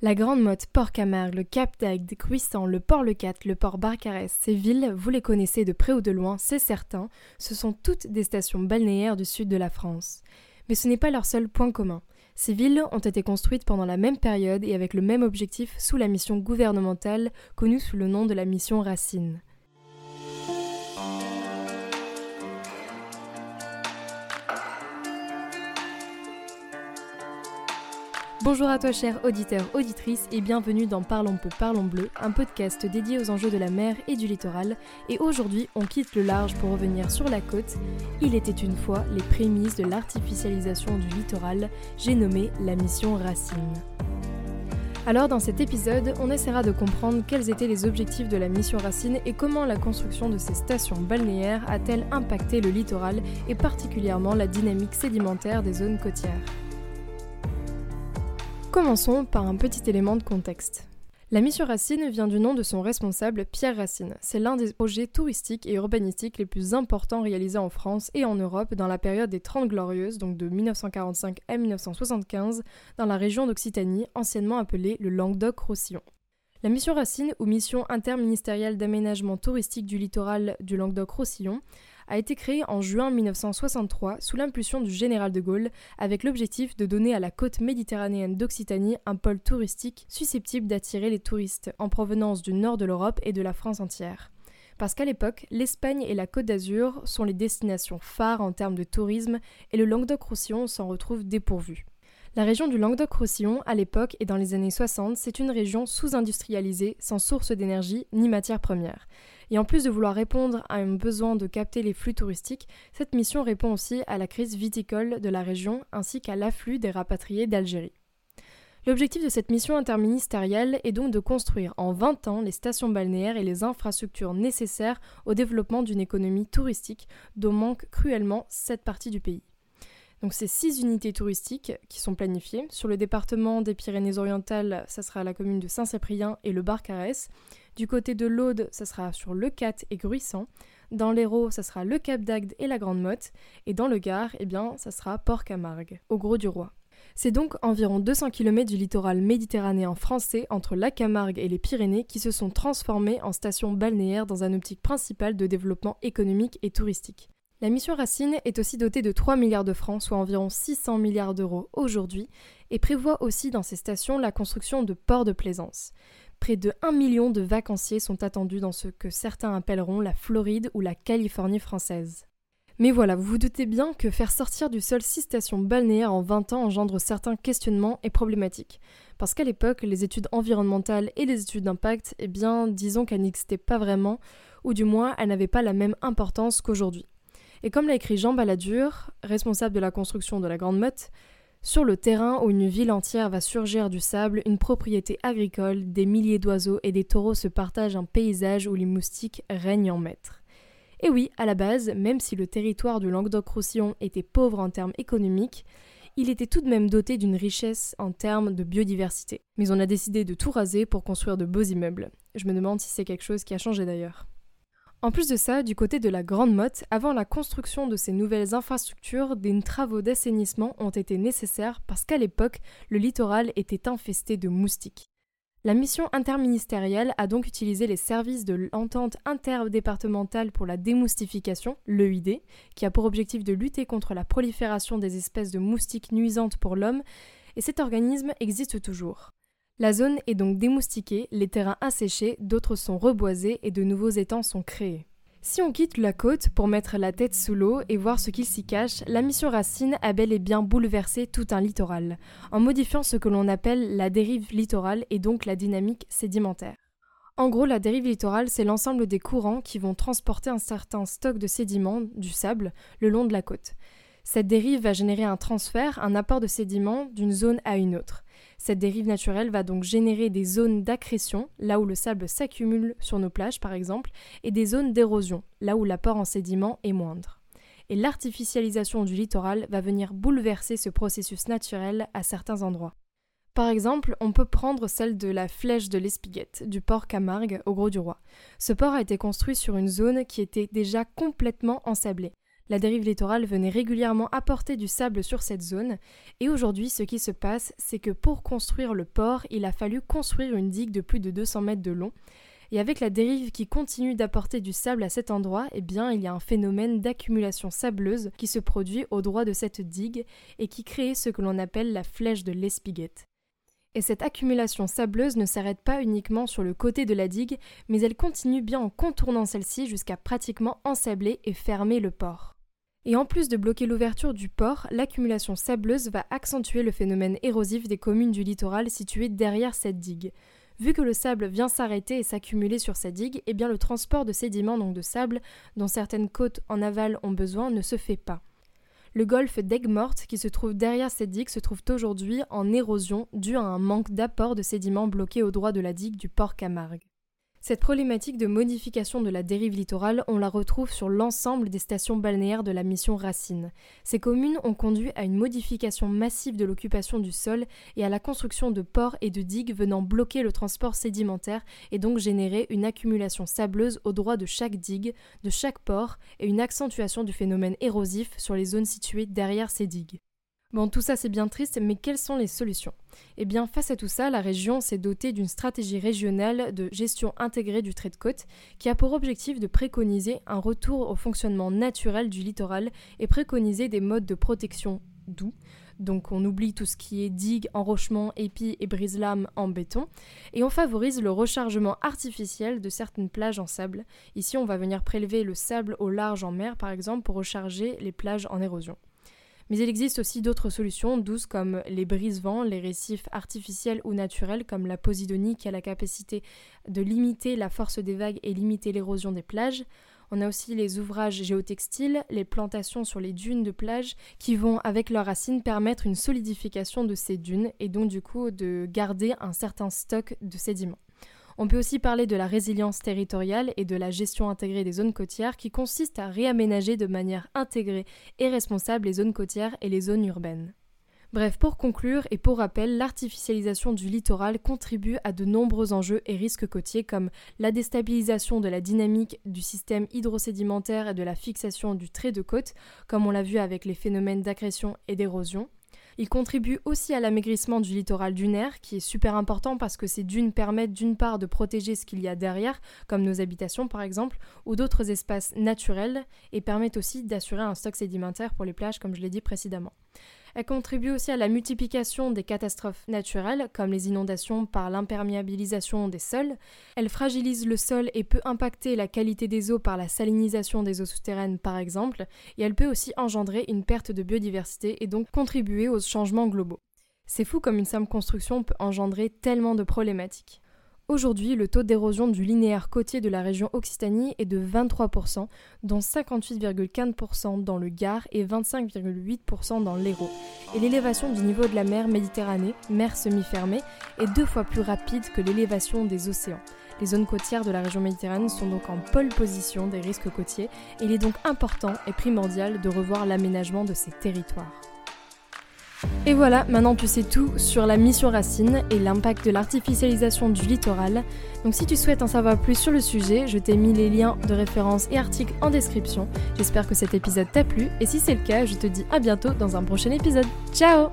La Grande Motte, Port-Camargue, le Cap d'Agde, Cruissant, le Port-le-Cat, le Port Barcarès, ces villes, vous les connaissez de près ou de loin, c'est certain, ce sont toutes des stations balnéaires du sud de la France. Mais ce n'est pas leur seul point commun. Ces villes ont été construites pendant la même période et avec le même objectif sous la mission gouvernementale connue sous le nom de la mission Racine. Bonjour à toi cher auditeur, auditrice et bienvenue dans Parlons peu, parlons bleu, un podcast dédié aux enjeux de la mer et du littoral. Et aujourd'hui, on quitte le large pour revenir sur la côte. Il était une fois les prémices de l'artificialisation du littoral, j'ai nommé la mission Racine. Alors dans cet épisode, on essaiera de comprendre quels étaient les objectifs de la mission Racine et comment la construction de ces stations balnéaires a-t-elle impacté le littoral et particulièrement la dynamique sédimentaire des zones côtières. Commençons par un petit élément de contexte. La mission Racine vient du nom de son responsable, Pierre Racine. C'est l'un des projets touristiques et urbanistiques les plus importants réalisés en France et en Europe dans la période des Trente Glorieuses, donc de 1945 à 1975, dans la région d'Occitanie, anciennement appelée le Languedoc-Roussillon. La mission Racine, ou mission interministérielle d'aménagement touristique du littoral du Languedoc-Roussillon, a été créé en juin 1963 sous l'impulsion du général de Gaulle avec l'objectif de donner à la côte méditerranéenne d'Occitanie un pôle touristique susceptible d'attirer les touristes en provenance du nord de l'Europe et de la France entière. Parce qu'à l'époque, l'Espagne et la Côte d'Azur sont les destinations phares en termes de tourisme et le Languedoc-Roussillon s'en retrouve dépourvu. La région du Languedoc-Roussillon, à l'époque et dans les années 60, c'est une région sous-industrialisée, sans source d'énergie ni matières premières. Et en plus de vouloir répondre à un besoin de capter les flux touristiques, cette mission répond aussi à la crise viticole de la région ainsi qu'à l'afflux des rapatriés d'Algérie. L'objectif de cette mission interministérielle est donc de construire en 20 ans les stations balnéaires et les infrastructures nécessaires au développement d'une économie touristique dont manque cruellement cette partie du pays. Donc c'est six unités touristiques qui sont planifiées. Sur le département des Pyrénées-Orientales, ça sera la commune de Saint-Cyprien et le Barcarès. Du côté de l'Aude, ça sera sur Le Cat et Gruissant. Dans l'Hérault, ça sera le Cap d'Agde et la Grande Motte. Et dans le Gard, eh bien, ça sera Port-Camargue, au Gros du Roi. C'est donc environ 200 km du littoral méditerranéen français entre la Camargue et les Pyrénées qui se sont transformés en stations balnéaires dans un optique principale de développement économique et touristique. La mission Racine est aussi dotée de 3 milliards de francs, soit environ 600 milliards d'euros aujourd'hui, et prévoit aussi dans ces stations la construction de ports de plaisance. Près de 1 million de vacanciers sont attendus dans ce que certains appelleront la Floride ou la Californie française. Mais voilà, vous vous doutez bien que faire sortir du sol 6 stations balnéaires en 20 ans engendre certains questionnements et problématiques. Parce qu'à l'époque, les études environnementales et les études d'impact, eh bien, disons qu'elles n'existaient pas vraiment, ou du moins, elles n'avaient pas la même importance qu'aujourd'hui. Et comme l'a écrit Jean Balladur, responsable de la construction de la Grande Motte, sur le terrain où une ville entière va surgir du sable, une propriété agricole, des milliers d'oiseaux et des taureaux se partagent un paysage où les moustiques règnent en maître. Et oui, à la base, même si le territoire du Languedoc-Roussillon était pauvre en termes économiques, il était tout de même doté d'une richesse en termes de biodiversité. Mais on a décidé de tout raser pour construire de beaux immeubles. Je me demande si c'est quelque chose qui a changé d'ailleurs. En plus de ça, du côté de la Grande Motte, avant la construction de ces nouvelles infrastructures, des travaux d'assainissement ont été nécessaires parce qu'à l'époque, le littoral était infesté de moustiques. La mission interministérielle a donc utilisé les services de l'entente interdépartementale pour la démoustification, l'EID, qui a pour objectif de lutter contre la prolifération des espèces de moustiques nuisantes pour l'homme, et cet organisme existe toujours. La zone est donc démoustiquée, les terrains asséchés, d'autres sont reboisés et de nouveaux étangs sont créés. Si on quitte la côte pour mettre la tête sous l'eau et voir ce qu'il s'y cache, la mission Racine a bel et bien bouleversé tout un littoral, en modifiant ce que l'on appelle la dérive littorale et donc la dynamique sédimentaire. En gros, la dérive littorale, c'est l'ensemble des courants qui vont transporter un certain stock de sédiments, du sable, le long de la côte. Cette dérive va générer un transfert, un apport de sédiments d'une zone à une autre. Cette dérive naturelle va donc générer des zones d'accrétion, là où le sable s'accumule sur nos plages par exemple, et des zones d'érosion, là où l'apport en sédiments est moindre. Et l'artificialisation du littoral va venir bouleverser ce processus naturel à certains endroits. Par exemple, on peut prendre celle de la flèche de l'Espiguette, du port Camargue au Gros du Roi. Ce port a été construit sur une zone qui était déjà complètement ensablée. La dérive littorale venait régulièrement apporter du sable sur cette zone, et aujourd'hui ce qui se passe, c'est que pour construire le port, il a fallu construire une digue de plus de 200 mètres de long, et avec la dérive qui continue d'apporter du sable à cet endroit, eh bien, il y a un phénomène d'accumulation sableuse qui se produit au droit de cette digue et qui crée ce que l'on appelle la flèche de l'Espiguette. Et cette accumulation sableuse ne s'arrête pas uniquement sur le côté de la digue, mais elle continue bien en contournant celle-ci jusqu'à pratiquement ensabler et fermer le port. Et en plus de bloquer l'ouverture du port, l'accumulation sableuse va accentuer le phénomène érosif des communes du littoral situées derrière cette digue. Vu que le sable vient s'arrêter et s'accumuler sur sa digue, eh bien le transport de sédiments, donc de sable, dont certaines côtes en aval ont besoin, ne se fait pas. Le golfe d'Aigues-Mortes, qui se trouve derrière cette digue, se trouve aujourd'hui en érosion due à un manque d'apport de sédiments bloqués au droit de la digue du port Camargue. Cette problématique de modification de la dérive littorale, on la retrouve sur l'ensemble des stations balnéaires de la mission Racine. Ces communes ont conduit à une modification massive de l'occupation du sol et à la construction de ports et de digues venant bloquer le transport sédimentaire et donc générer une accumulation sableuse au droit de chaque digue, de chaque port et une accentuation du phénomène érosif sur les zones situées derrière ces digues. Bon, tout ça c'est bien triste, mais quelles sont les solutions? Eh bien, face à tout ça, la région s'est dotée d'une stratégie régionale de gestion intégrée du trait de côte qui a pour objectif de préconiser un retour au fonctionnement naturel du littoral et préconiser des modes de protection doux. Donc on oublie tout ce qui est digue, enrochement, épis et brise-lames en béton. Et on favorise le rechargement artificiel de certaines plages en sable. Ici on va venir prélever le sable au large en mer par exemple pour recharger les plages en érosion. Mais il existe aussi d'autres solutions douces comme les brise-vents, les récifs artificiels ou naturels comme la Posidonie qui a la capacité de limiter la force des vagues et limiter l'érosion des plages. On a aussi les ouvrages géotextiles, les plantations sur les dunes de plage qui vont, avec leurs racines, permettre une solidification de ces dunes et donc du coup de garder un certain stock de sédiments. On peut aussi parler de la résilience territoriale et de la gestion intégrée des zones côtières qui consiste à réaménager de manière intégrée et responsable les zones côtières et les zones urbaines. Bref, pour conclure et pour rappel, l'artificialisation du littoral contribue à de nombreux enjeux et risques côtiers comme la déstabilisation de la dynamique du système hydrosédimentaire et de la fixation du trait de côte, comme on l'a vu avec les phénomènes d'agression et d'érosion, il contribue aussi à l'amaigrissement du littoral dunaire, qui est super important parce que ces dunes permettent d'une part de protéger ce qu'il y a derrière, comme nos habitations par exemple, ou d'autres espaces naturels, et permettent aussi d'assurer un stock sédimentaire pour les plages, comme je l'ai dit précédemment. Elle contribue aussi à la multiplication des catastrophes naturelles, comme les inondations par l'imperméabilisation des sols. Elle fragilise le sol et peut impacter la qualité des eaux par la salinisation des eaux souterraines, par exemple, et elle peut aussi engendrer une perte de biodiversité et donc contribuer aux changements globaux. C'est fou comme une simple construction peut engendrer tellement de problématiques. Aujourd'hui, le taux d'érosion du linéaire côtier de la région Occitanie est de 23%, dont 58,4% dans le Gard et 25,8% dans l'Hérault. Et l'élévation du niveau de la mer Méditerranée, mer semi-fermée, est deux fois plus rapide que l'élévation des océans. Les zones côtières de la région méditerranéenne sont donc en pole position des risques côtiers et il est donc important et primordial de revoir l'aménagement de ces territoires. Et voilà, maintenant tu sais tout sur la mission racine et l'impact de l'artificialisation du littoral. Donc si tu souhaites en savoir plus sur le sujet, je t'ai mis les liens de référence et articles en description. J'espère que cet épisode t'a plu et si c'est le cas, je te dis à bientôt dans un prochain épisode. Ciao